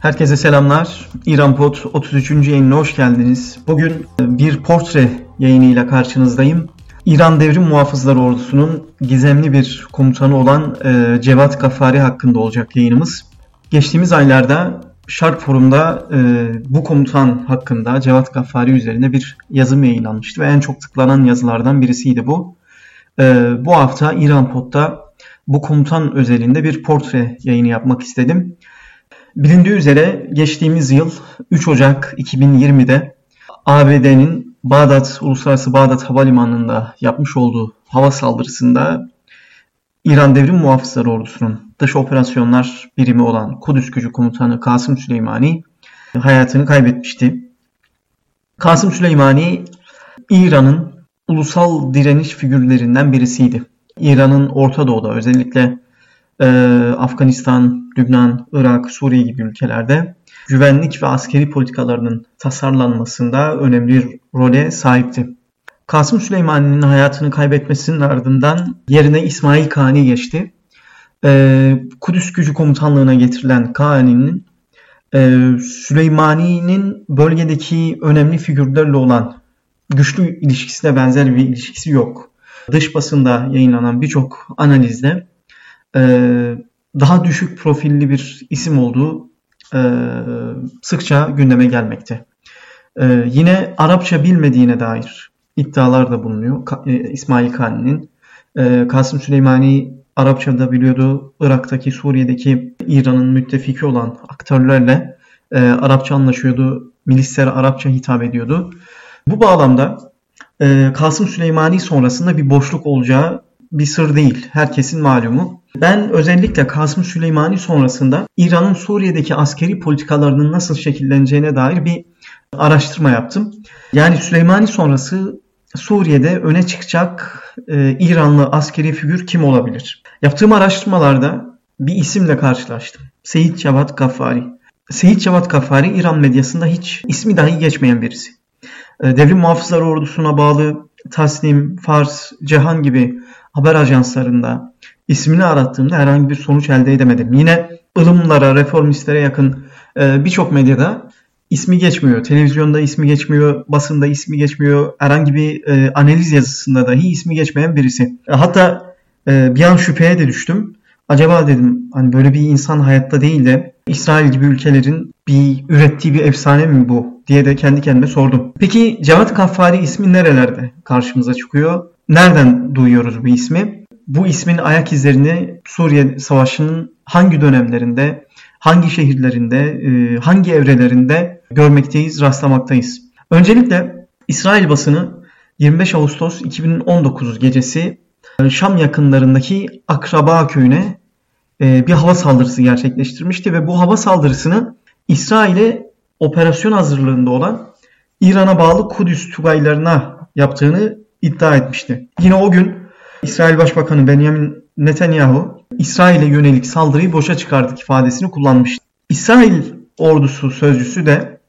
Herkese selamlar. İran Pot 33. yayınına hoş geldiniz. Bugün e, bir portre yayınıyla karşınızdayım. İran Devrim Muhafızları Ordusu'nun gizemli bir komutanı olan e, Cevat Gafari hakkında olacak yayınımız. Geçtiğimiz aylarda Şark Forum'da e, bu komutan hakkında Cevat Gafari üzerine bir yazım yayınlanmıştı ve en çok tıklanan yazılardan birisiydi bu. Bu hafta İran Pot'ta bu komutan özelinde bir portre yayını yapmak istedim. Bilindiği üzere geçtiğimiz yıl 3 Ocak 2020'de ABD'nin Bağdat Uluslararası Bağdat Havalimanı'nda yapmış olduğu hava saldırısında İran Devrim Muhafızları Ordusu'nun dış operasyonlar birimi olan Kudüs Gücü Komutanı Kasım Süleymani hayatını kaybetmişti. Kasım Süleymani İran'ın ulusal direniş figürlerinden birisiydi. İran'ın Orta Doğu'da özellikle e, Afganistan, Lübnan, Irak, Suriye gibi ülkelerde güvenlik ve askeri politikalarının tasarlanmasında önemli role sahipti. Kasım Süleymani'nin hayatını kaybetmesinin ardından yerine İsmail Kani geçti. Ee, Kudüs Gücü Komutanlığı'na getirilen Kani'nin e, Süleymani'nin bölgedeki önemli figürlerle olan güçlü ilişkisine benzer bir ilişkisi yok. Dış basında yayınlanan birçok analizde daha düşük profilli bir isim olduğu e, sıkça gündeme gelmekte. E, yine Arapça bilmediğine dair iddialar da bulunuyor e, İsmail Kani'nin. E, Kasım Süleymani Arapça da biliyordu. Irak'taki, Suriye'deki İran'ın müttefiki olan aktörlerle e, Arapça anlaşıyordu. Milislere Arapça hitap ediyordu. Bu bağlamda Kasım Süleymani sonrasında bir boşluk olacağı bir sır değil. Herkesin malumu. Ben özellikle Kasım Süleymani sonrasında İran'ın Suriye'deki askeri politikalarının nasıl şekilleneceğine dair bir araştırma yaptım. Yani Süleymani sonrası Suriye'de öne çıkacak e, İranlı askeri figür kim olabilir? Yaptığım araştırmalarda bir isimle karşılaştım. Seyit Cevat Gaffari. Seyit Cevat Gaffari İran medyasında hiç ismi dahi geçmeyen birisi. E, Devrim Muhafızları Ordusu'na bağlı Tasnim, Fars, Cehan gibi haber ajanslarında ismini arattığımda herhangi bir sonuç elde edemedim. Yine ılımlara, reformistlere yakın e, birçok medyada ismi geçmiyor. Televizyonda ismi geçmiyor, basında ismi geçmiyor. Herhangi bir e, analiz yazısında dahi ismi geçmeyen birisi. E, hatta bir an şüpheye de düştüm. Acaba dedim hani böyle bir insan hayatta değil de İsrail gibi ülkelerin bir ürettiği bir efsane mi bu diye de kendi kendime sordum. Peki Cevat Kaffari ismi nerelerde karşımıza çıkıyor? Nereden duyuyoruz bu ismi? Bu ismin ayak izlerini Suriye Savaşı'nın hangi dönemlerinde, hangi şehirlerinde, e, hangi evrelerinde görmekteyiz, rastlamaktayız. Öncelikle İsrail basını 25 Ağustos 2019 gecesi e, Şam yakınlarındaki Akraba köyüne e, bir hava saldırısı gerçekleştirmişti ve bu hava saldırısını İsrail'e operasyon hazırlığında olan İran'a bağlı Kudüs Tugaylarına yaptığını iddia etmişti. Yine o gün İsrail Başbakanı Benjamin Netanyahu İsrail'e yönelik saldırıyı boşa çıkardık ifadesini kullanmıştı. İsrail ordusu sözcüsü de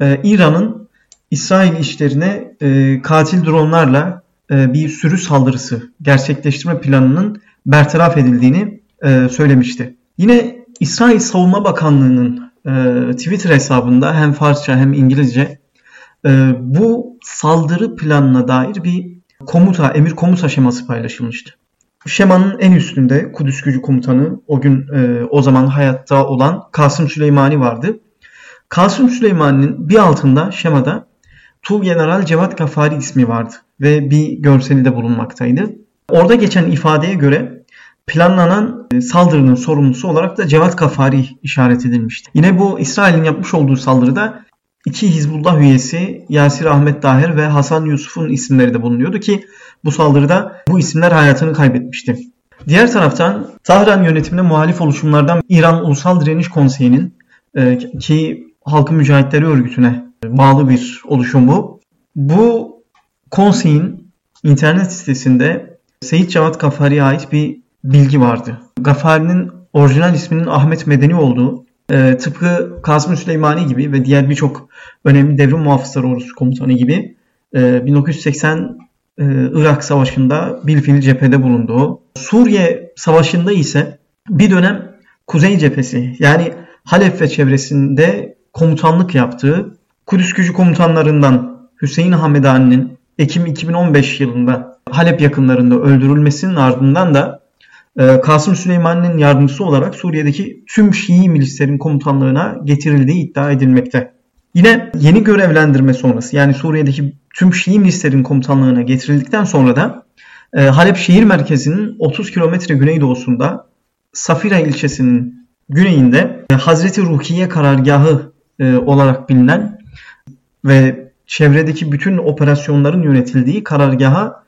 e, İran'ın İsrail işlerine e, katil dronlarla e, bir sürü saldırısı gerçekleştirme planının bertaraf edildiğini e, söylemişti. Yine İsrail Savunma Bakanlığı'nın Twitter hesabında hem Farsça hem İngilizce e, bu saldırı planına dair bir komuta, emir komuta şeması paylaşılmıştı. Şemanın en üstünde Kudüs Gücü Komutanı o gün e, o zaman hayatta olan Kasım Süleymani vardı. Kasım Süleymani'nin bir altında şemada Tu General Cevat Gafari ismi vardı ve bir görseli de bulunmaktaydı. Orada geçen ifadeye göre planlanan e, saldırının sorumlusu olarak da Cevat Gafari işaret edilmişti. Yine bu İsrail'in yapmış olduğu saldırıda iki Hizbullah üyesi Yasir Ahmet Daher ve Hasan Yusuf'un isimleri de bulunuyordu ki bu saldırıda bu isimler hayatını kaybetmişti. Diğer taraftan Tahran yönetimine muhalif oluşumlardan İran Ulusal Direniş Konseyi'nin e, ki Halkın Mücahitleri Örgütü'ne bağlı bir oluşum bu. Bu konseyin internet sitesinde Seyit Cevat Gafari'ye ait bir bilgi vardı. Gafari'nin orijinal isminin Ahmet Medeni olduğu e, tıpkı Kasım Süleymani gibi ve diğer birçok önemli devrim muhafızları ordusu komutanı gibi e, 1980 e, Irak Savaşı'nda bilfil cephede bulunduğu, Suriye Savaşı'nda ise bir dönem Kuzey cephesi yani Halep ve çevresinde komutanlık yaptığı Kudüs gücü komutanlarından Hüseyin Hamedani'nin Ekim 2015 yılında Halep yakınlarında öldürülmesinin ardından da Kasım Süleyman'ın yardımcısı olarak Suriye'deki tüm Şii milislerin komutanlığına getirildiği iddia edilmekte. Yine yeni görevlendirme sonrası yani Suriye'deki tüm Şii milislerin komutanlığına getirildikten sonra da e, Halep şehir merkezinin 30 kilometre güneydoğusunda Safira ilçesinin güneyinde e, Hazreti Rukiye karargahı olarak bilinen ve çevredeki bütün operasyonların yönetildiği karargaha e,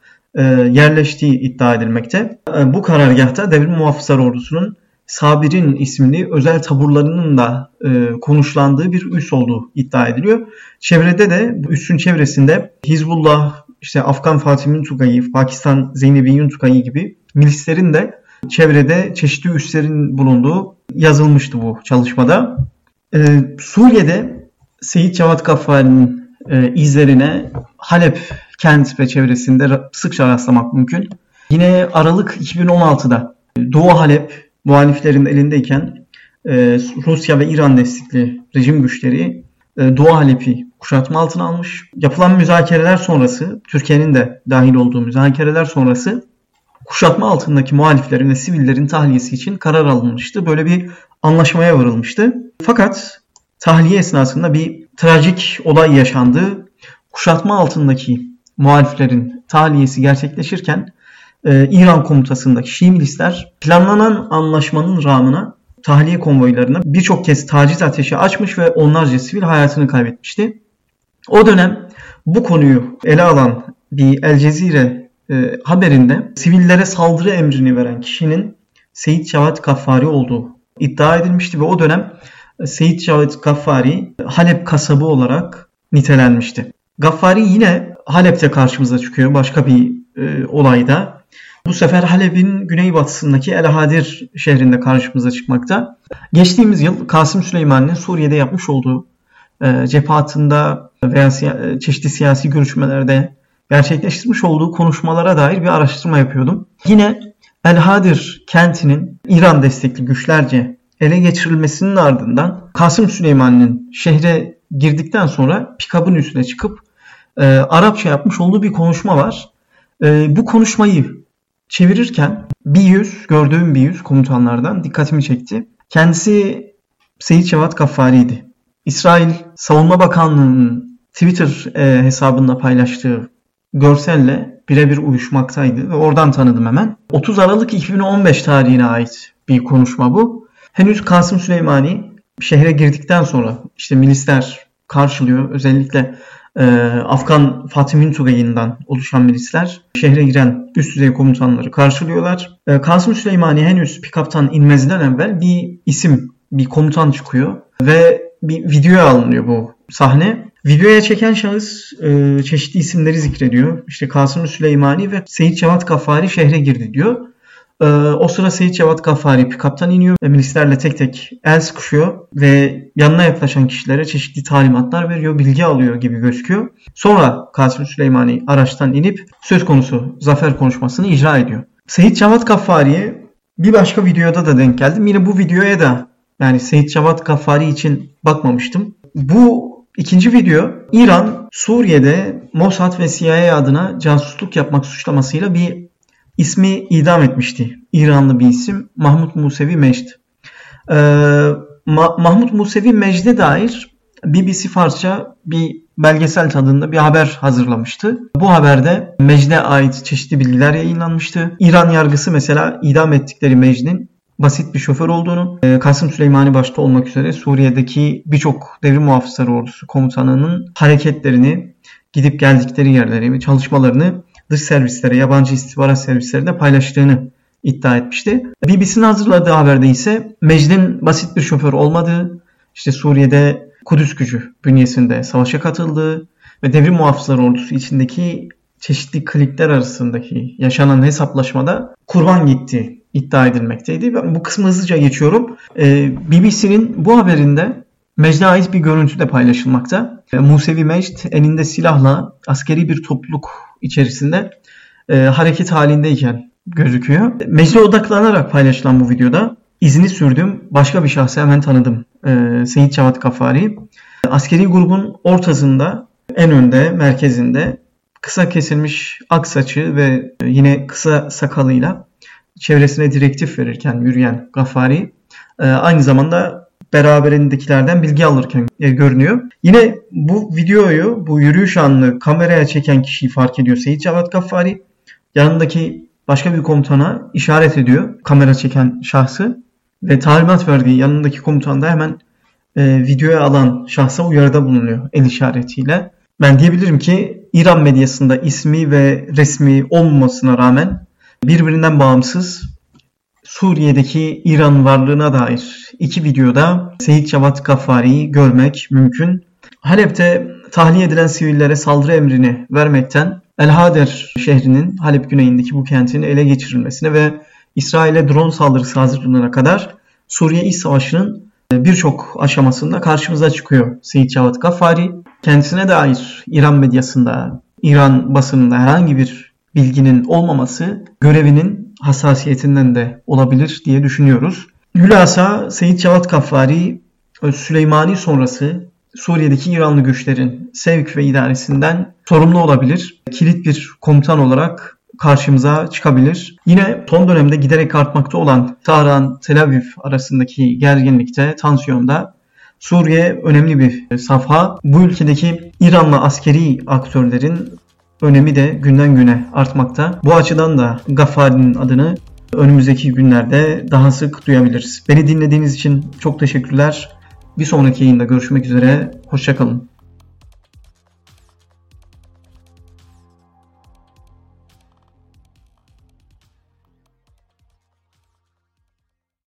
yerleştiği iddia edilmekte. E, bu karargahta devrim muhafızlar ordusunun Sabir'in isimli özel taburlarının da e, konuşlandığı bir üs olduğu iddia ediliyor. Çevrede de bu üssün çevresinde Hizbullah, işte Afgan Fatih Tugayı, Pakistan Zeynebi Tugayı gibi milislerin de çevrede çeşitli üslerin bulunduğu yazılmıştı bu çalışmada. Ee, Suriye'de Seyit Cevat Gaffari'nin e, izlerine Halep kent ve çevresinde sıkça rastlamak mümkün. Yine Aralık 2016'da Doğu Halep muhaliflerin elindeyken e, Rusya ve İran destekli rejim güçleri e, Doğu Halep'i kuşatma altına almış. Yapılan müzakereler sonrası, Türkiye'nin de dahil olduğu müzakereler sonrası kuşatma altındaki muhaliflerin ve sivillerin tahliyesi için karar alınmıştı. Böyle bir anlaşmaya varılmıştı. Fakat tahliye esnasında bir trajik olay yaşandı. Kuşatma altındaki muhaliflerin tahliyesi gerçekleşirken e, İran komutasındaki Şii milisler planlanan anlaşmanın rağmına tahliye konvoylarına birçok kez taciz ateşi açmış ve onlarca sivil hayatını kaybetmişti. O dönem bu konuyu ele alan bir El Cezire e, haberinde sivillere saldırı emrini veren kişinin Seyit Cevat Gaffari olduğu iddia edilmişti ve o dönem Seyit Cevat Gaffari Halep kasabı olarak nitelenmişti. Gaffari yine Halep'te karşımıza çıkıyor başka bir e, olayda. Bu sefer Halep'in güneybatısındaki El Hadir şehrinde karşımıza çıkmakta. Geçtiğimiz yıl Kasım Süleyman'ın Suriye'de yapmış olduğu e, cephe veya siya- e, çeşitli siyasi görüşmelerde gerçekleştirmiş olduğu konuşmalara dair bir araştırma yapıyordum. Yine El Hadir kentinin İran destekli güçlerce ele geçirilmesinin ardından Kasım Süleyman'ın şehre girdikten sonra pikabın üstüne çıkıp e, Arapça yapmış olduğu bir konuşma var. E, bu konuşmayı çevirirken bir yüz, gördüğüm bir yüz komutanlardan dikkatimi çekti. Kendisi Seyit Cevat Gaffari'ydi. İsrail Savunma Bakanlığı'nın Twitter e, hesabında paylaştığı görselle birebir uyuşmaktaydı ve oradan tanıdım hemen. 30 Aralık 2015 tarihine ait bir konuşma bu. Henüz Kasım Süleymani şehre girdikten sonra işte milisler karşılıyor. Özellikle e, Afgan Fatih Mintugay'ından oluşan milisler şehre giren üst düzey komutanları karşılıyorlar. E, Kasım Süleymani henüz pikaptan inmezden evvel bir isim, bir komutan çıkıyor ve bir videoya alınıyor bu sahne. Videoya çeken şahıs e, çeşitli isimleri zikrediyor. İşte Kasım Süleymani ve Seyit Cevat Kafari şehre girdi diyor. Ee, o sıra Seyit Cevat Gaffari pikaptan iniyor ve milislerle tek tek el sıkışıyor ve yanına yaklaşan kişilere çeşitli talimatlar veriyor, bilgi alıyor gibi gözüküyor. Sonra Kasım Süleymani araçtan inip söz konusu zafer konuşmasını icra ediyor. Seyit Cevat Gaffari'ye bir başka videoda da denk geldim. Yine bu videoya da yani Seyit Cevat Gaffari için bakmamıştım. Bu ikinci video İran Suriye'de Mossad ve CIA adına casusluk yapmak suçlamasıyla bir ismi idam etmişti. İranlı bir isim Mahmut Musevi Mecd. Ee, Ma- Mahmut Musevi Mecd'e dair BBC Farsça bir belgesel tadında bir haber hazırlamıştı. Bu haberde Mecd'e ait çeşitli bilgiler yayınlanmıştı. İran yargısı mesela idam ettikleri Mecd'in basit bir şoför olduğunu, e, Kasım Süleymani başta olmak üzere Suriye'deki birçok devrim muhafızları ordusu komutanının hareketlerini, gidip geldikleri yerleri çalışmalarını dış servislere, yabancı istihbarat servislerine paylaştığını iddia etmişti. BBC'nin hazırladığı haberde ise Mecd'in basit bir şoför olmadığı, işte Suriye'de Kudüs gücü bünyesinde savaşa katıldığı ve devrim muhafızları ordusu içindeki çeşitli klikler arasındaki yaşanan hesaplaşmada kurban gitti iddia edilmekteydi. Ben bu kısmı hızlıca geçiyorum. Ee, BBC'nin bu haberinde Mecd'e ait bir görüntü de paylaşılmakta. Ee, Musevi Mecd elinde silahla askeri bir topluluk içerisinde e, hareket halindeyken gözüküyor. Mecde odaklanarak paylaşılan bu videoda izini sürdüğüm başka bir şahsı hemen tanıdım. e, Seyit Cevat Gafari. Askeri grubun ortasında, en önde, merkezinde kısa kesilmiş ak saçı ve yine kısa sakalıyla çevresine direktif verirken yürüyen Gafari e, aynı zamanda beraberindekilerden bilgi alırken e, görünüyor. Yine bu videoyu, bu yürüyüş anını kameraya çeken kişiyi fark ediyor Seyit Cevat Gaffari. Yanındaki başka bir komutana işaret ediyor kamera çeken şahsı ve talimat verdiği yanındaki komutan da hemen e, videoya alan şahsa uyarıda bulunuyor el işaretiyle. Ben diyebilirim ki İran medyasında ismi ve resmi olmamasına rağmen birbirinden bağımsız Suriye'deki İran varlığına dair iki videoda Seyit Cevat Gaffari'yi görmek mümkün. Halep'te tahliye edilen sivillere saldırı emrini vermekten El Hader şehrinin Halep güneyindeki bu kentin ele geçirilmesine ve İsrail'e drone saldırısı hazırlığına kadar Suriye İç Savaşı'nın birçok aşamasında karşımıza çıkıyor Seyit Cevat Gaffari. Kendisine dair İran medyasında, İran basınında herhangi bir bilginin olmaması görevinin hassasiyetinden de olabilir diye düşünüyoruz. Hülasa Seyit Cevat Gaffari Süleymani sonrası Suriye'deki İranlı güçlerin sevk ve idaresinden sorumlu olabilir. Kilit bir komutan olarak karşımıza çıkabilir. Yine son dönemde giderek artmakta olan Tahran, Tel Aviv arasındaki gerginlikte, tansiyonda Suriye önemli bir safha. Bu ülkedeki İranlı askeri aktörlerin önemi de günden güne artmakta. Bu açıdan da Gaffari'nin adını önümüzdeki günlerde daha sık duyabiliriz. Beni dinlediğiniz için çok teşekkürler. Bir sonraki yayında görüşmek üzere. Hoşçakalın.